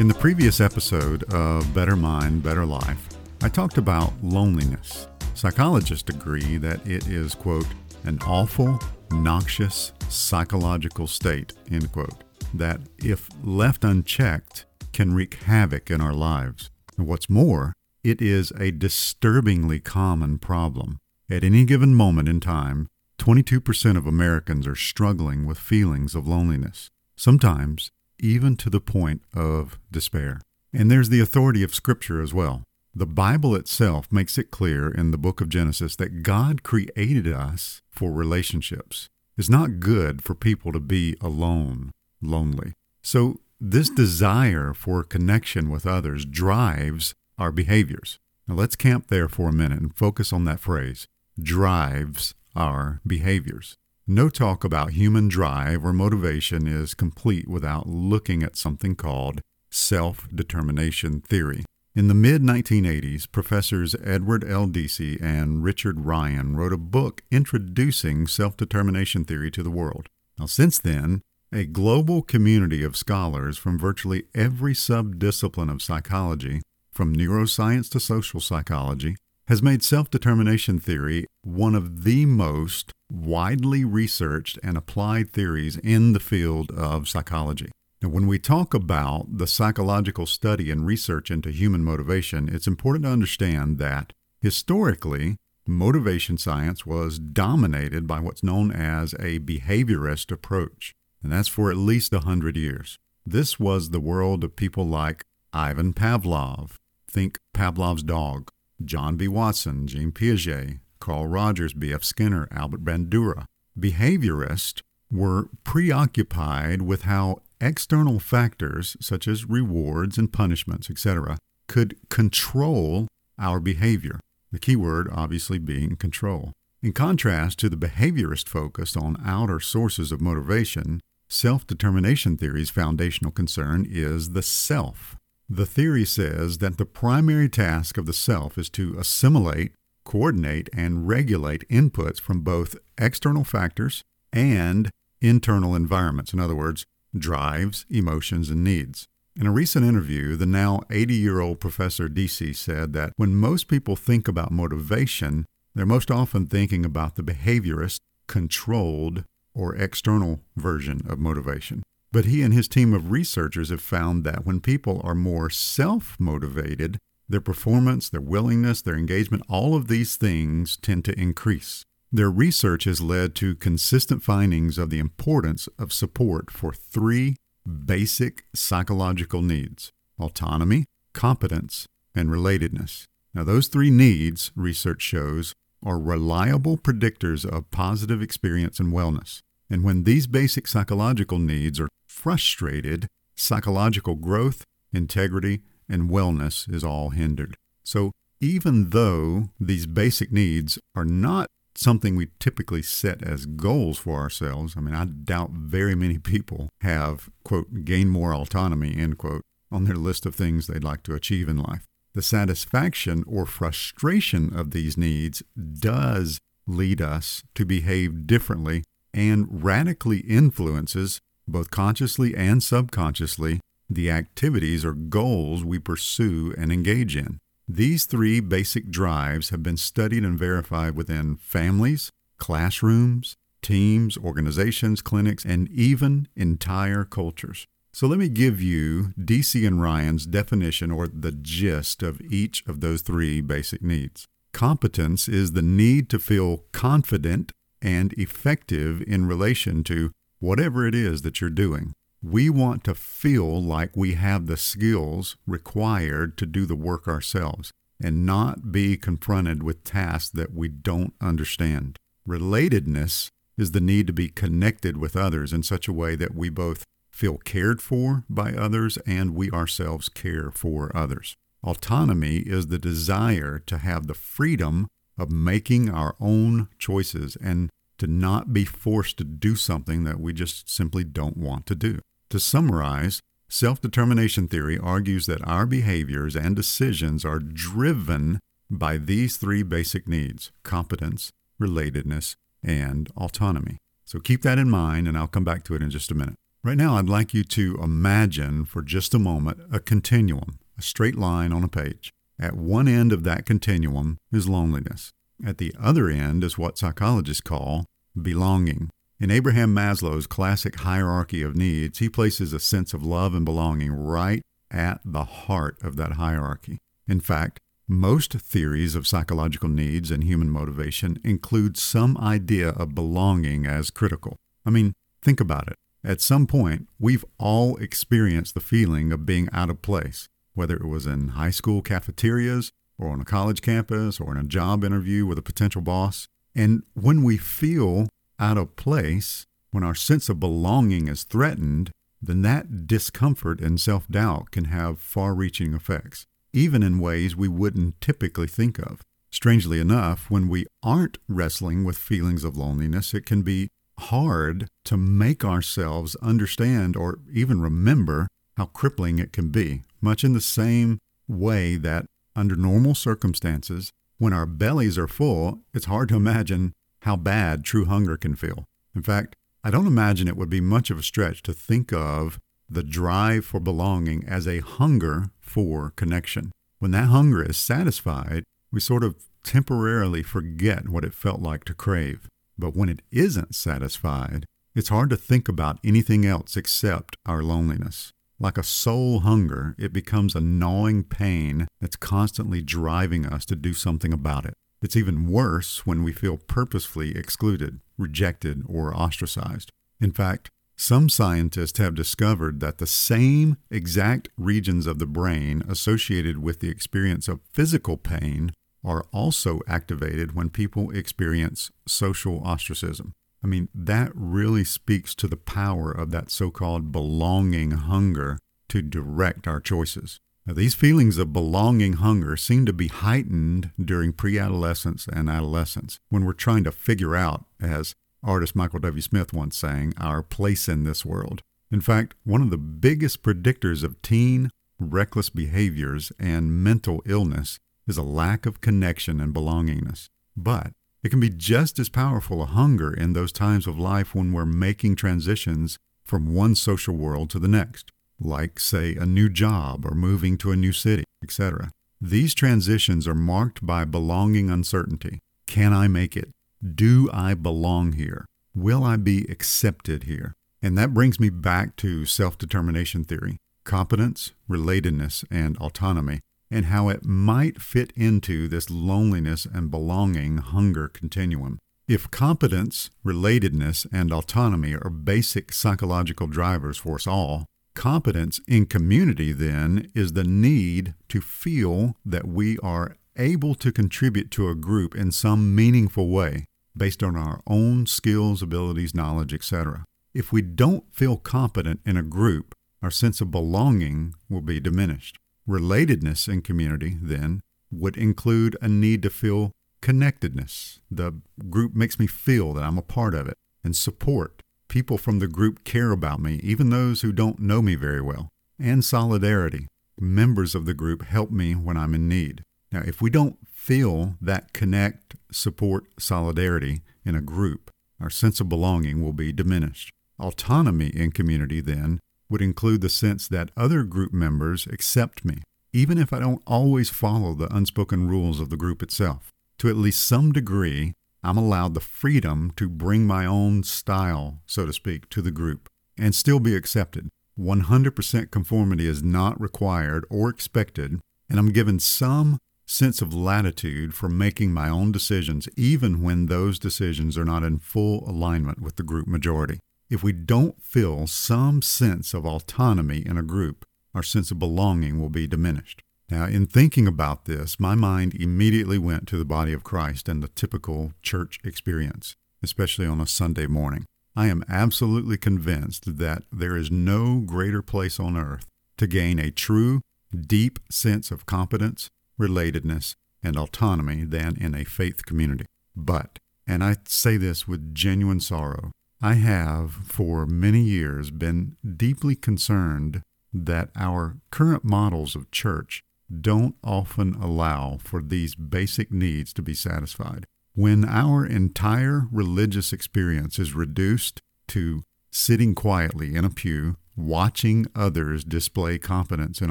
In the previous episode of Better Mind, Better Life, I talked about loneliness. Psychologists agree that it is, quote, an awful, noxious psychological state, end quote, that if left unchecked can wreak havoc in our lives. And what's more, it is a disturbingly common problem. At any given moment in time, 22% of Americans are struggling with feelings of loneliness. Sometimes even to the point of despair. And there's the authority of Scripture as well. The Bible itself makes it clear in the book of Genesis that God created us for relationships. It's not good for people to be alone, lonely. So, this desire for connection with others drives our behaviors. Now, let's camp there for a minute and focus on that phrase drives our behaviors. No talk about human drive or motivation is complete without looking at something called self determination theory. In the mid 1980s, professors Edward L. Deci and Richard Ryan wrote a book introducing self determination theory to the world. Now, since then, a global community of scholars from virtually every subdiscipline of psychology, from neuroscience to social psychology, has made self determination theory one of the most widely researched and applied theories in the field of psychology. Now, when we talk about the psychological study and research into human motivation, it's important to understand that historically, motivation science was dominated by what's known as a behaviorist approach, and that's for at least a hundred years. This was the world of people like Ivan Pavlov, think Pavlov's dog, John B. Watson, Jean Piaget, Carl Rogers, B.F. Skinner, Albert Bandura. Behaviorists were preoccupied with how external factors, such as rewards and punishments, etc., could control our behavior. The key word obviously being control. In contrast to the behaviorist focus on outer sources of motivation, self determination theory's foundational concern is the self. The theory says that the primary task of the self is to assimilate coordinate and regulate inputs from both external factors and internal environments. In other words, drives, emotions, and needs. In a recent interview, the now 80 year old Professor Deci said that when most people think about motivation, they're most often thinking about the behaviorist, controlled, or external version of motivation. But he and his team of researchers have found that when people are more self motivated, their performance, their willingness, their engagement, all of these things tend to increase. Their research has led to consistent findings of the importance of support for three basic psychological needs autonomy, competence, and relatedness. Now, those three needs, research shows, are reliable predictors of positive experience and wellness. And when these basic psychological needs are frustrated, psychological growth, integrity, and wellness is all hindered. So, even though these basic needs are not something we typically set as goals for ourselves, I mean, I doubt very many people have, quote, gain more autonomy, end quote, on their list of things they'd like to achieve in life. The satisfaction or frustration of these needs does lead us to behave differently and radically influences, both consciously and subconsciously, the activities or goals we pursue and engage in. These three basic drives have been studied and verified within families, classrooms, teams, organizations, clinics, and even entire cultures. So let me give you Deci and Ryan's definition or the gist of each of those three basic needs. Competence is the need to feel confident and effective in relation to whatever it is that you're doing. We want to feel like we have the skills required to do the work ourselves and not be confronted with tasks that we don't understand. Relatedness is the need to be connected with others in such a way that we both feel cared for by others and we ourselves care for others. Autonomy is the desire to have the freedom of making our own choices and to not be forced to do something that we just simply don't want to do. To summarize, self determination theory argues that our behaviors and decisions are driven by these three basic needs competence, relatedness, and autonomy. So keep that in mind, and I'll come back to it in just a minute. Right now, I'd like you to imagine for just a moment a continuum, a straight line on a page. At one end of that continuum is loneliness. At the other end is what psychologists call belonging. In Abraham Maslow's classic hierarchy of needs, he places a sense of love and belonging right at the heart of that hierarchy. In fact, most theories of psychological needs and human motivation include some idea of belonging as critical. I mean, think about it. At some point, we've all experienced the feeling of being out of place whether it was in high school cafeterias or on a college campus or in a job interview with a potential boss. And when we feel out of place, when our sense of belonging is threatened, then that discomfort and self doubt can have far reaching effects, even in ways we wouldn't typically think of. Strangely enough, when we aren't wrestling with feelings of loneliness, it can be hard to make ourselves understand or even remember how crippling it can be, much in the same way that under normal circumstances, when our bellies are full, it's hard to imagine how bad true hunger can feel. In fact, I don't imagine it would be much of a stretch to think of the drive for belonging as a hunger for connection. When that hunger is satisfied, we sort of temporarily forget what it felt like to crave. But when it isn't satisfied, it's hard to think about anything else except our loneliness. Like a soul hunger, it becomes a gnawing pain that's constantly driving us to do something about it. It's even worse when we feel purposefully excluded, rejected, or ostracized. In fact, some scientists have discovered that the same exact regions of the brain associated with the experience of physical pain are also activated when people experience social ostracism. I mean, that really speaks to the power of that so called belonging hunger to direct our choices. Now, these feelings of belonging hunger seem to be heightened during pre-adolescence and adolescence when we're trying to figure out, as artist Michael W. Smith once sang, our place in this world. In fact, one of the biggest predictors of teen reckless behaviors and mental illness is a lack of connection and belongingness. But it can be just as powerful a hunger in those times of life when we're making transitions from one social world to the next, like, say, a new job or moving to a new city, etc. These transitions are marked by belonging uncertainty. Can I make it? Do I belong here? Will I be accepted here? And that brings me back to self determination theory competence, relatedness, and autonomy and how it might fit into this loneliness and belonging hunger continuum. If competence, relatedness, and autonomy are basic psychological drivers for us all, competence in community then is the need to feel that we are able to contribute to a group in some meaningful way based on our own skills, abilities, knowledge, etc. If we don't feel competent in a group, our sense of belonging will be diminished. Relatedness in community, then, would include a need to feel connectedness. The group makes me feel that I'm a part of it, and support. People from the group care about me, even those who don't know me very well. And solidarity. Members of the group help me when I'm in need. Now, if we don't feel that connect, support, solidarity in a group, our sense of belonging will be diminished. Autonomy in community, then, would include the sense that other group members accept me, even if I don't always follow the unspoken rules of the group itself. To at least some degree, I'm allowed the freedom to bring my own style, so to speak, to the group and still be accepted. 100% conformity is not required or expected, and I'm given some sense of latitude for making my own decisions, even when those decisions are not in full alignment with the group majority. If we don't feel some sense of autonomy in a group, our sense of belonging will be diminished. Now, in thinking about this, my mind immediately went to the body of Christ and the typical church experience, especially on a Sunday morning. I am absolutely convinced that there is no greater place on earth to gain a true, deep sense of competence, relatedness, and autonomy than in a faith community. But, and I say this with genuine sorrow, I have for many years been deeply concerned that our current models of church don't often allow for these basic needs to be satisfied. When our entire religious experience is reduced to sitting quietly in a pew, watching others display competence and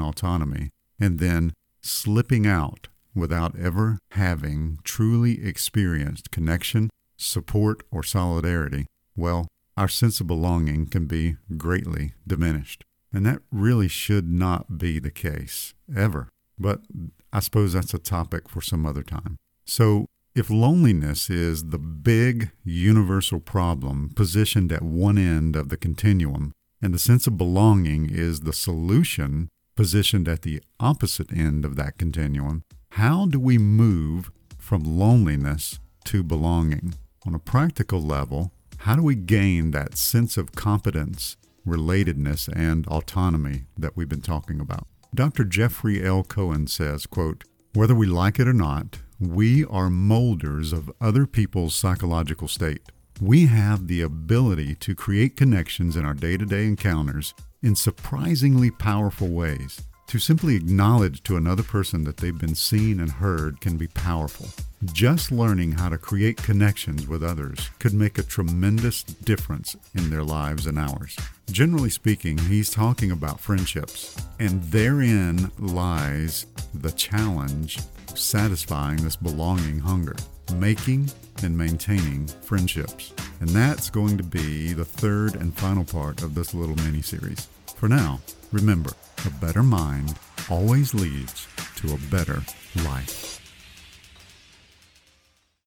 autonomy, and then slipping out without ever having truly experienced connection, support, or solidarity, well, our sense of belonging can be greatly diminished. And that really should not be the case, ever. But I suppose that's a topic for some other time. So, if loneliness is the big universal problem positioned at one end of the continuum, and the sense of belonging is the solution positioned at the opposite end of that continuum, how do we move from loneliness to belonging? On a practical level, how do we gain that sense of competence, relatedness, and autonomy that we've been talking about? Dr. Geoffrey L. Cohen says, quote, Whether we like it or not, we are molders of other people's psychological state. We have the ability to create connections in our day to day encounters in surprisingly powerful ways. To simply acknowledge to another person that they've been seen and heard can be powerful. Just learning how to create connections with others could make a tremendous difference in their lives and ours. Generally speaking, he's talking about friendships, and therein lies the challenge satisfying this belonging hunger, making and maintaining friendships. And that's going to be the third and final part of this little mini series. For now, remember, a better mind always leads to a better life.